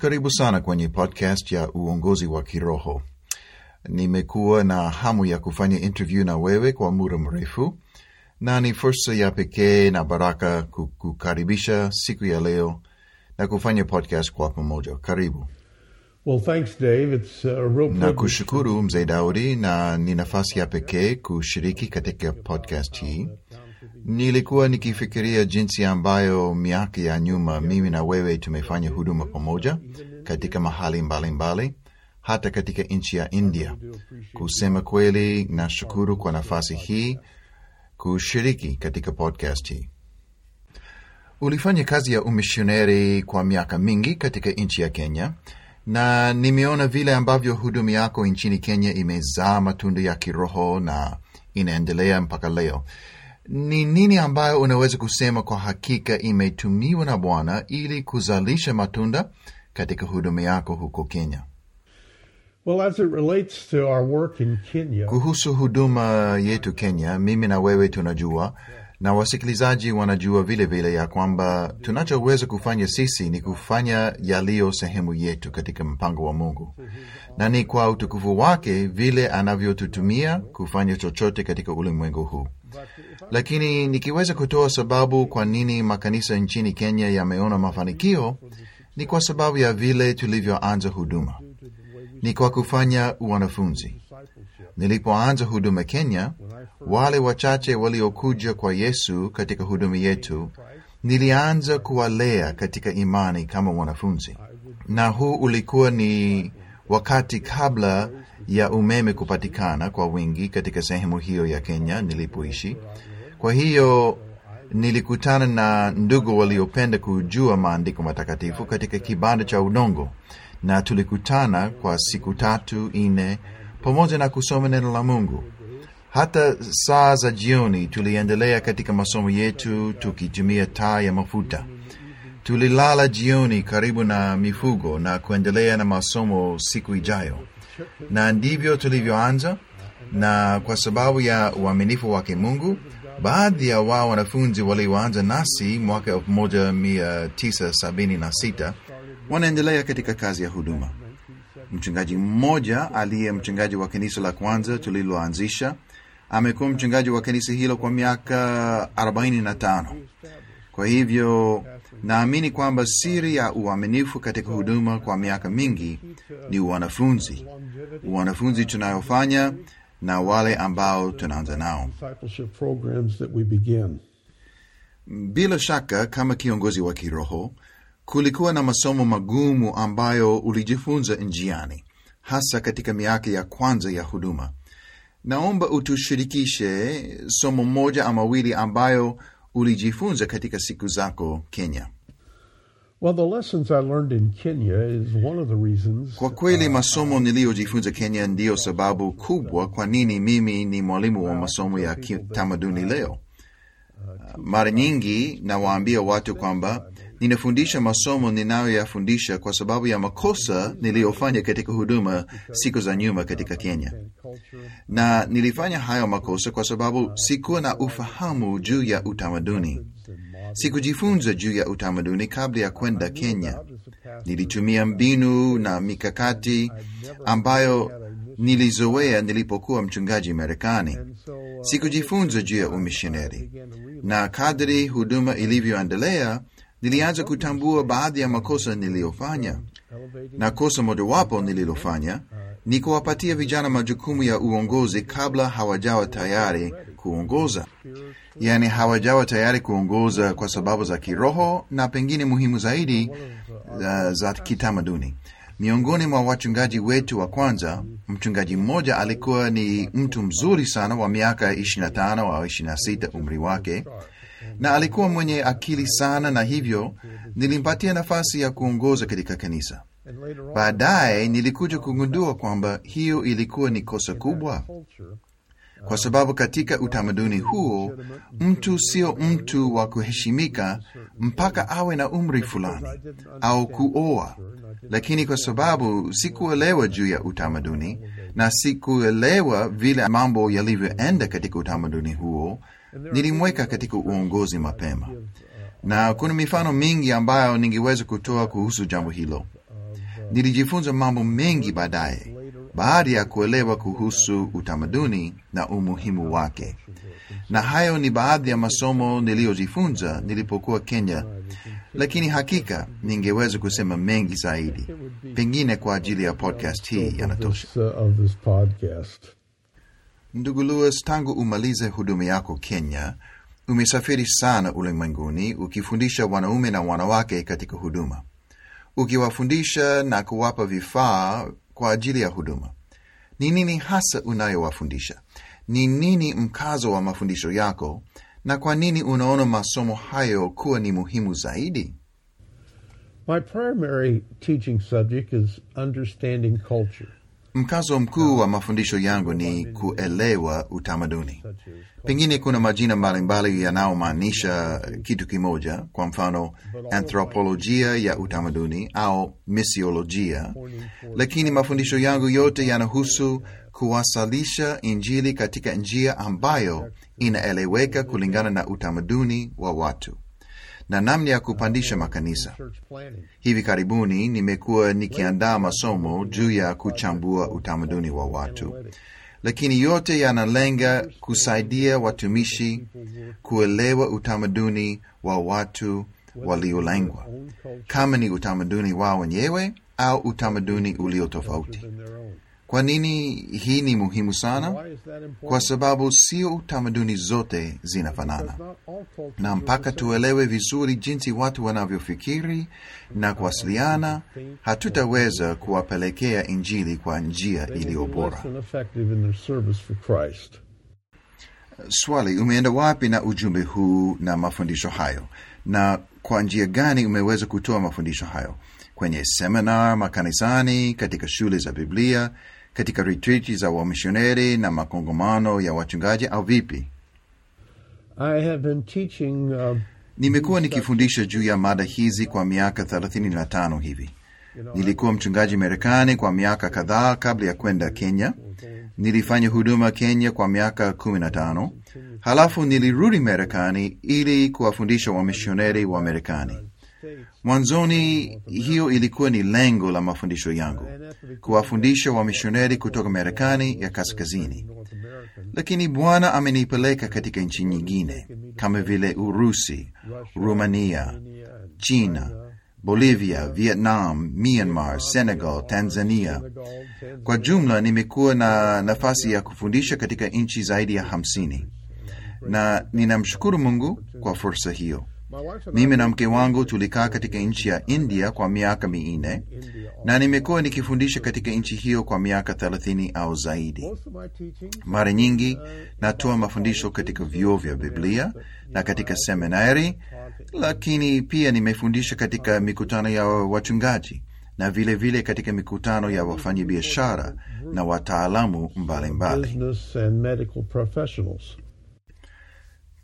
Karibu sana kwenye podcast ya uongozi wa kiroho. Nimekuwa na hamu ya kufanya interview na wewe kwa muda mrefu, na ni fursa ya pekee na baraka kukaribisha siku ya leo na kufanya podcast kwa pamoja. Karibu. Well, thanks, Dave. It's a real Na kushukuru mzee Daudi, na ni nafasi ya pekee kushiriki katika podcast hii. Nilikuwa nikifikiria jinsi ambayo miaka ya nyuma mimi na wewe tumefanya huduma pamoja katika mahali mbalimbali mbali, hata katika nchi ya India. Kusema kweli, nashukuru kwa nafasi hii kushiriki katika podcast hii. Ulifanya kazi ya umishoneri kwa miaka mingi katika nchi ya Kenya, na nimeona vile ambavyo huduma yako nchini Kenya imezaa matunda ya kiroho na inaendelea mpaka leo. Ni nini ambayo unaweza kusema kwa hakika imetumiwa na Bwana ili kuzalisha matunda katika huduma yako huko Kenya? Well, as it relates to our work in Kenya, Kuhusu huduma yetu Kenya, mimi na wewe tunajua na wasikilizaji wanajua vile vile ya kwamba tunachoweza kufanya sisi ni kufanya yaliyo sehemu yetu katika mpango wa Mungu, na ni kwa utukufu wake vile anavyotutumia kufanya chochote katika ulimwengu huu. Lakini nikiweza kutoa sababu kwa nini makanisa nchini Kenya yameona mafanikio, ni kwa sababu ya vile tulivyoanza huduma, ni kwa kufanya wanafunzi. Nilipoanza huduma Kenya, wale wachache waliokuja kwa Yesu katika huduma yetu, nilianza kuwalea katika imani kama wanafunzi, na huu ulikuwa ni wakati kabla ya umeme kupatikana kwa wingi katika sehemu hiyo ya Kenya nilipoishi. Kwa hiyo nilikutana na ndugu waliopenda kujua maandiko matakatifu katika kibanda cha udongo, na tulikutana kwa siku tatu nne pamoja na kusoma neno la Mungu. Hata saa za jioni tuliendelea katika masomo yetu tukitumia taa ya mafuta. Tulilala jioni karibu na mifugo na kuendelea na masomo siku ijayo, na ndivyo tulivyoanza. Na kwa sababu ya uaminifu wake Mungu, baadhi ya wao wanafunzi walioanza nasi mwaka 1976 wanaendelea katika kazi ya huduma. Mchungaji mmoja aliye mchungaji wa kanisa la kwanza tuliloanzisha amekuwa mchungaji wa kanisa hilo kwa miaka 45. Kwa hivyo naamini kwamba siri ya uaminifu katika huduma kwa miaka mingi ni wanafunzi, wanafunzi tunayofanya na wale ambao tunaanza nao. Bila shaka, kama kiongozi wa kiroho, kulikuwa na masomo magumu ambayo ulijifunza njiani, hasa katika miaka ya kwanza ya huduma. Naomba utushirikishe somo moja ama mawili ambayo ulijifunza katika siku zako Kenya. Well, the lessons I learned in Kenya is one of the reasons. Kwa kweli masomo niliyojifunza Kenya ndiyo sababu kubwa kwa nini mimi ni mwalimu wa masomo ya kitamaduni leo. Mara nyingi nawaambia watu kwamba ninafundisha masomo ninayoyafundisha kwa sababu ya makosa niliyofanya katika huduma siku za nyuma katika Kenya, na nilifanya hayo makosa kwa sababu sikuwa na ufahamu juu ya utamaduni. Sikujifunza juu ya utamaduni kabla ya kwenda Kenya. Nilitumia mbinu na mikakati ambayo nilizoea nilipokuwa mchungaji Marekani. Sikujifunza juu ya umishoneri, na kadri huduma ilivyoendelea, nilianza kutambua baadhi ya makosa niliyofanya, na kosa mojawapo nililofanya ni kuwapatia vijana majukumu ya uongozi kabla hawajawa tayari kuongoza. Yaani hawajawa tayari kuongoza kwa sababu za kiroho na pengine muhimu zaidi uh, za kitamaduni. Miongoni mwa wachungaji wetu wa kwanza, mchungaji mmoja alikuwa ni mtu mzuri sana wa miaka 25 au 26 umri wake, na alikuwa mwenye akili sana, na hivyo nilimpatia nafasi ya kuongoza katika kanisa. Baadaye nilikuja kugundua kwamba hiyo ilikuwa ni kosa kubwa, kwa sababu katika utamaduni huo mtu sio mtu wa kuheshimika mpaka awe na umri fulani au kuoa. Lakini kwa sababu sikuelewa juu ya utamaduni na sikuelewa vile mambo yalivyoenda katika utamaduni huo, nilimweka katika uongozi mapema, na kuna mifano mingi ambayo ningeweza kutoa kuhusu jambo hilo. nilijifunza mambo mengi baadaye. Baada ya kuelewa kuhusu utamaduni na umuhimu wake, na hayo ni baadhi ya masomo niliyojifunza nilipokuwa Kenya, lakini hakika ningeweza kusema mengi zaidi, pengine kwa ajili ya podcast hii yanatosha. This, uh, of this podcast. Ndugu Lewis, tangu umalize huduma yako Kenya, umesafiri sana ulimwenguni ukifundisha wanaume na wanawake katika huduma, ukiwafundisha na kuwapa vifaa kwa ajili ya huduma. Ni nini hasa unayowafundisha? Ni nini mkazo wa mafundisho yako, na kwa nini unaona masomo hayo kuwa ni muhimu zaidi? My primary teaching subject is understanding culture. Mkazo mkuu wa mafundisho yangu ni kuelewa utamaduni. Pengine kuna majina mbalimbali yanayomaanisha kitu kimoja, kwa mfano anthropolojia ya utamaduni au misiolojia, lakini mafundisho yangu yote yanahusu kuwasilisha Injili katika njia ambayo inaeleweka kulingana na utamaduni wa watu na namna ya kupandisha makanisa. Hivi karibuni nimekuwa nikiandaa masomo juu ya kuchambua utamaduni wa watu, lakini yote yanalenga kusaidia watumishi kuelewa utamaduni wa watu waliolengwa, kama ni utamaduni wao wenyewe au utamaduni ulio tofauti. Kwa nini hii ni muhimu sana? Kwa sababu sio tamaduni zote zinafanana na mpaka tuelewe vizuri jinsi watu wanavyofikiri na kuwasiliana, hatutaweza kuwapelekea Injili kwa njia iliyo bora. Swali, umeenda wapi na ujumbe huu na mafundisho hayo, na kwa njia gani umeweza kutoa mafundisho hayo? Kwenye seminar, makanisani, katika shule za Biblia, katika retriti za wamishoneri na makongomano ya wachungaji, au vipi? I have been teaching uh, Nimekuwa nikifundisha juu ya mada hizi kwa miaka 35 hivi. Nilikuwa mchungaji Marekani kwa miaka kadhaa kabla ya kwenda Kenya. Nilifanya huduma Kenya kwa miaka 15. Halafu nilirudi Marekani ili kuwafundisha wamishoneri wa Marekani. Mwanzoni hiyo ilikuwa ni lengo la mafundisho yangu, kuwafundisha wamishoneri kutoka Marekani ya kaskazini. Lakini Bwana amenipeleka katika nchi nyingine kama vile Urusi, Rumania, China, Bolivia, Vietnam, Myanmar, Senegal, Tanzania. Senegal, Tanzania, Kwa jumla nimekuwa na nafasi ya kufundisha katika nchi zaidi ya hamsini na ninamshukuru Mungu kwa fursa hiyo. Mimi na mke wangu tulikaa katika nchi ya India kwa miaka minne na nimekuwa nikifundisha katika nchi hiyo kwa miaka thelathini au zaidi. Mara nyingi natoa mafundisho katika vyuo vya Biblia na katika seminari, lakini pia nimefundisha katika mikutano ya wachungaji na vile vile katika mikutano ya wafanyabiashara na wataalamu mbalimbali. professionals.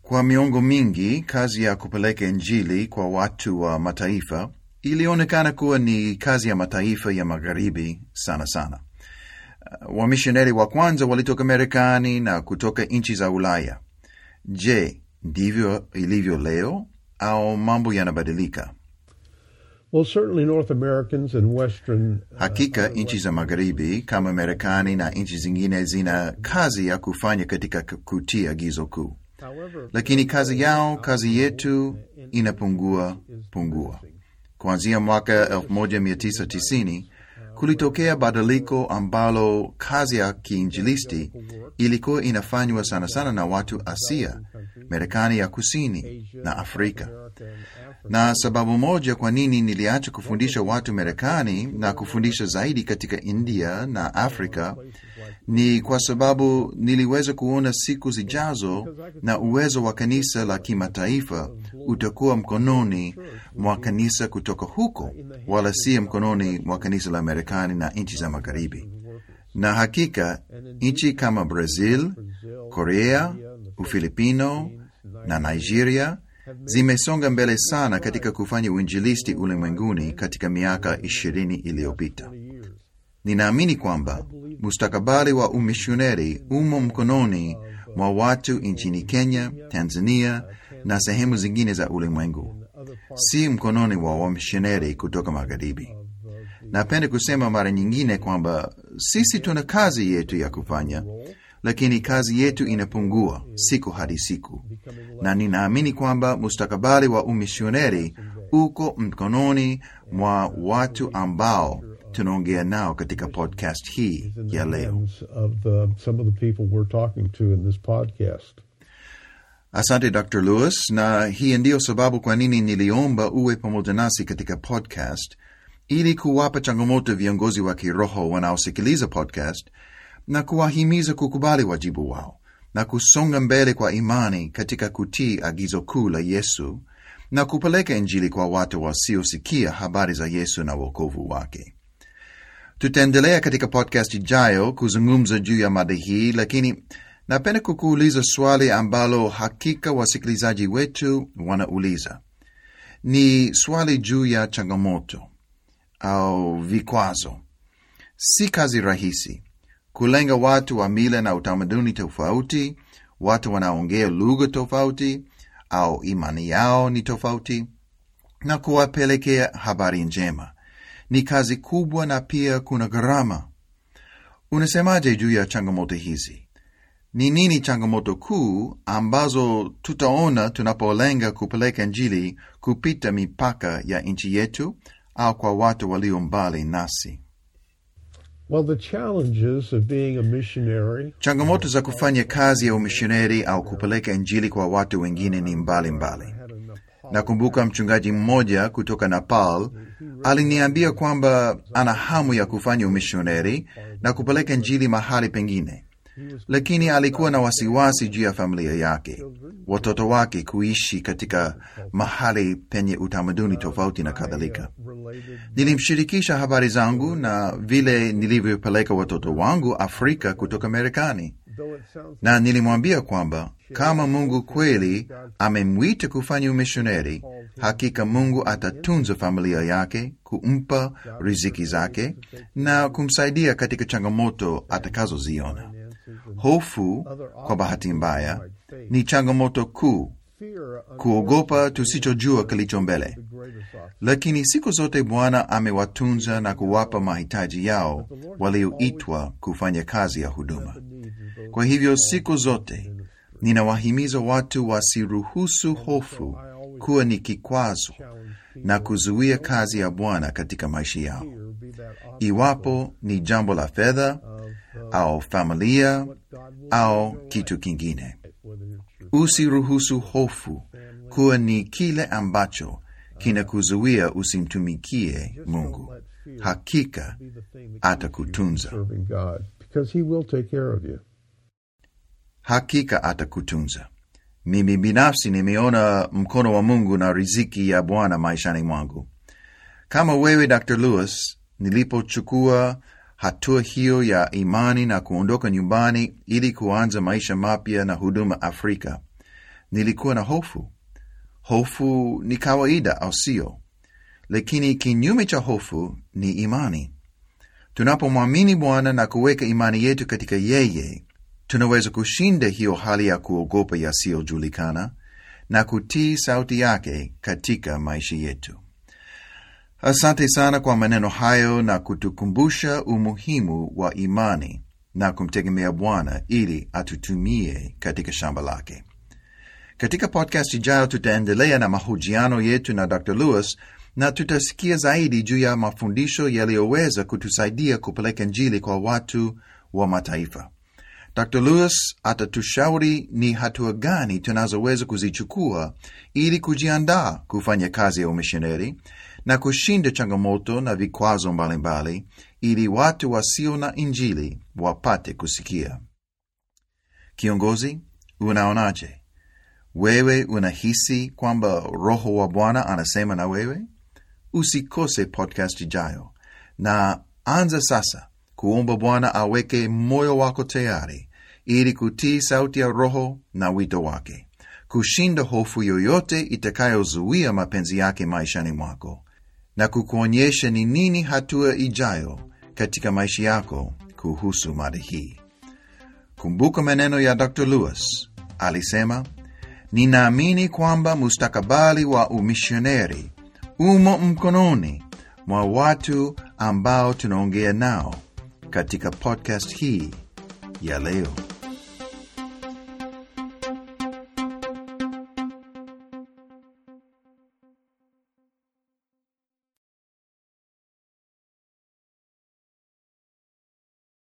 Kwa miongo mingi, kazi ya kupeleka Injili kwa watu wa mataifa ilionekana kuwa ni kazi ya mataifa ya magharibi sana sana. Uh, Wamishoneri wa kwanza walitoka Marekani na kutoka nchi za Ulaya. Je, ndivyo ilivyo leo au mambo yanabadilika? Well, certainly North Americans and Western. uh, Hakika nchi za magharibi kama Marekani na nchi zingine zina kazi ya kufanya katika kutia gizo kuu, lakini kazi yao, kazi yetu inapungua pungua. Kuanzia mwaka 1990 kulitokea badiliko ambalo kazi ya kiinjilisti ilikuwa inafanywa sana sana na watu Asia, Marekani ya kusini na Afrika. Na sababu moja kwa nini niliacha kufundisha watu Marekani na kufundisha zaidi katika India na Afrika ni kwa sababu niliweza kuona siku zijazo na uwezo wa kanisa la kimataifa utakuwa mkononi mwa kanisa kutoka huko, wala si mkononi mwa kanisa la Marekani na nchi za magharibi. Na hakika nchi kama Brazil, Korea, Ufilipino na Nigeria zimesonga mbele sana katika kufanya uinjilisti ulimwenguni katika miaka ishirini iliyopita. Ninaamini kwamba mustakabali wa umishoneri umo mkononi mwa watu nchini Kenya, Tanzania na sehemu zingine za ulimwengu, si mkononi wa wamishoneri kutoka magharibi. napenda kusema mara nyingine kwamba sisi tuna kazi yetu ya kufanya, lakini kazi yetu inapungua siku hadi siku, na ninaamini kwamba mustakabali wa umisioneri uko mkononi mwa watu ambao tunaongea nao katika podcast hii ya leo. Asante Dr. Lewis, na hii ndiyo sababu kwa nini niliomba uwe pamoja nasi katika podcast ili kuwapa changamoto viongozi wa kiroho wanaosikiliza podcast na kuwahimiza kukubali wajibu wao na kusonga mbele kwa imani katika kutii agizo kuu la Yesu na kupeleka Injili kwa watu wasiosikia habari za Yesu na wokovu wake. Tutaendelea katika podcast ijayo kuzungumza juu ya mada hii, lakini napenda kukuuliza swali ambalo hakika wasikilizaji wetu wanauliza. Ni swali juu ya changamoto au vikwazo. Si kazi rahisi kulenga watu wa mila na utamaduni tofauti, watu wanaongea lugha tofauti au imani yao ni tofauti, na kuwapelekea habari njema. Ni kazi kubwa na pia kuna gharama. Unasemaje juu ya changamoto hizi? Ni nini changamoto kuu ambazo tutaona tunapolenga kupeleka Injili kupita mipaka ya nchi yetu au kwa watu walio mbali nasi? Well, the challenges of being a missionary Changamoto za kufanya kazi ya umishoneri au kupeleka Injili kwa watu wengine ni mbalimbali. Nakumbuka mchungaji mmoja kutoka Nepal aliniambia kwamba ana hamu ya kufanya umishoneri na kupeleka Injili mahali pengine, lakini alikuwa na wasiwasi juu ya familia yake, watoto wake kuishi katika mahali penye utamaduni tofauti na kadhalika. Nilimshirikisha habari zangu na vile nilivyopeleka watoto wangu Afrika kutoka Marekani, na nilimwambia kwamba kama Mungu kweli amemwita kufanya umishoneri, hakika Mungu atatunza familia yake, kumpa riziki zake na kumsaidia katika changamoto atakazoziona. Hofu, kwa bahati mbaya, ni changamoto kuu, kuogopa tusichojua kilicho mbele. Lakini siku zote Bwana amewatunza na kuwapa mahitaji yao walioitwa kufanya kazi ya huduma. Kwa hivyo siku zote ninawahimiza watu wasiruhusu hofu kuwa ni kikwazo na kuzuia kazi ya Bwana katika maisha yao, iwapo ni jambo la fedha au familia au kitu kingine. Usiruhusu hofu kuwa ni kile ambacho kinakuzuia usimtumikie Mungu. Hakika atakutunza, hakika atakutunza. Mimi binafsi nimeona mkono wa Mungu na riziki ya Bwana maishani mwangu. Kama wewe Dr. Lewis, nilipochukua hatua hiyo ya imani na kuondoka nyumbani ili kuanza maisha mapya na huduma Afrika, nilikuwa na hofu. Hofu ni kawaida, au sio? Lakini kinyume cha hofu ni imani. Tunapomwamini Bwana na kuweka imani yetu katika yeye, tunaweza kushinda hiyo hali ya kuogopa yasiyojulikana na kutii sauti yake katika maisha yetu. Asante sana kwa maneno hayo na kutukumbusha umuhimu wa imani na kumtegemea Bwana ili atutumie katika shamba lake. Katika podcast ijayo tutaendelea na mahojiano yetu na Dr. Lewis na tutasikia zaidi juu ya mafundisho yaliyoweza kutusaidia kupeleka Injili kwa watu wa mataifa. Dr. Lewis atatushauri ni hatua gani tunazoweza kuzichukua ili kujiandaa kufanya kazi ya umishoneri na kushinda changamoto na vikwazo mbalimbali ili watu wasio na Injili wapate kusikia. Kiongozi, unaonaje? Wewe unahisi kwamba Roho wa Bwana anasema na wewe? Usikose podcast ijayo, na anza sasa kuomba Bwana aweke moyo wako tayari ili kutii sauti ya Roho na wito wake, kushinda hofu yoyote itakayozuia mapenzi yake maishani mwako, na kukuonyesha ni nini hatua ijayo katika maisha yako kuhusu mada hii. Kumbuka maneno ya Dr. Lewis, alisema Ninaamini kwamba mustakabali wa umishoneri umo mkononi mwa watu ambao tunaongea nao katika podcast hii ya leo.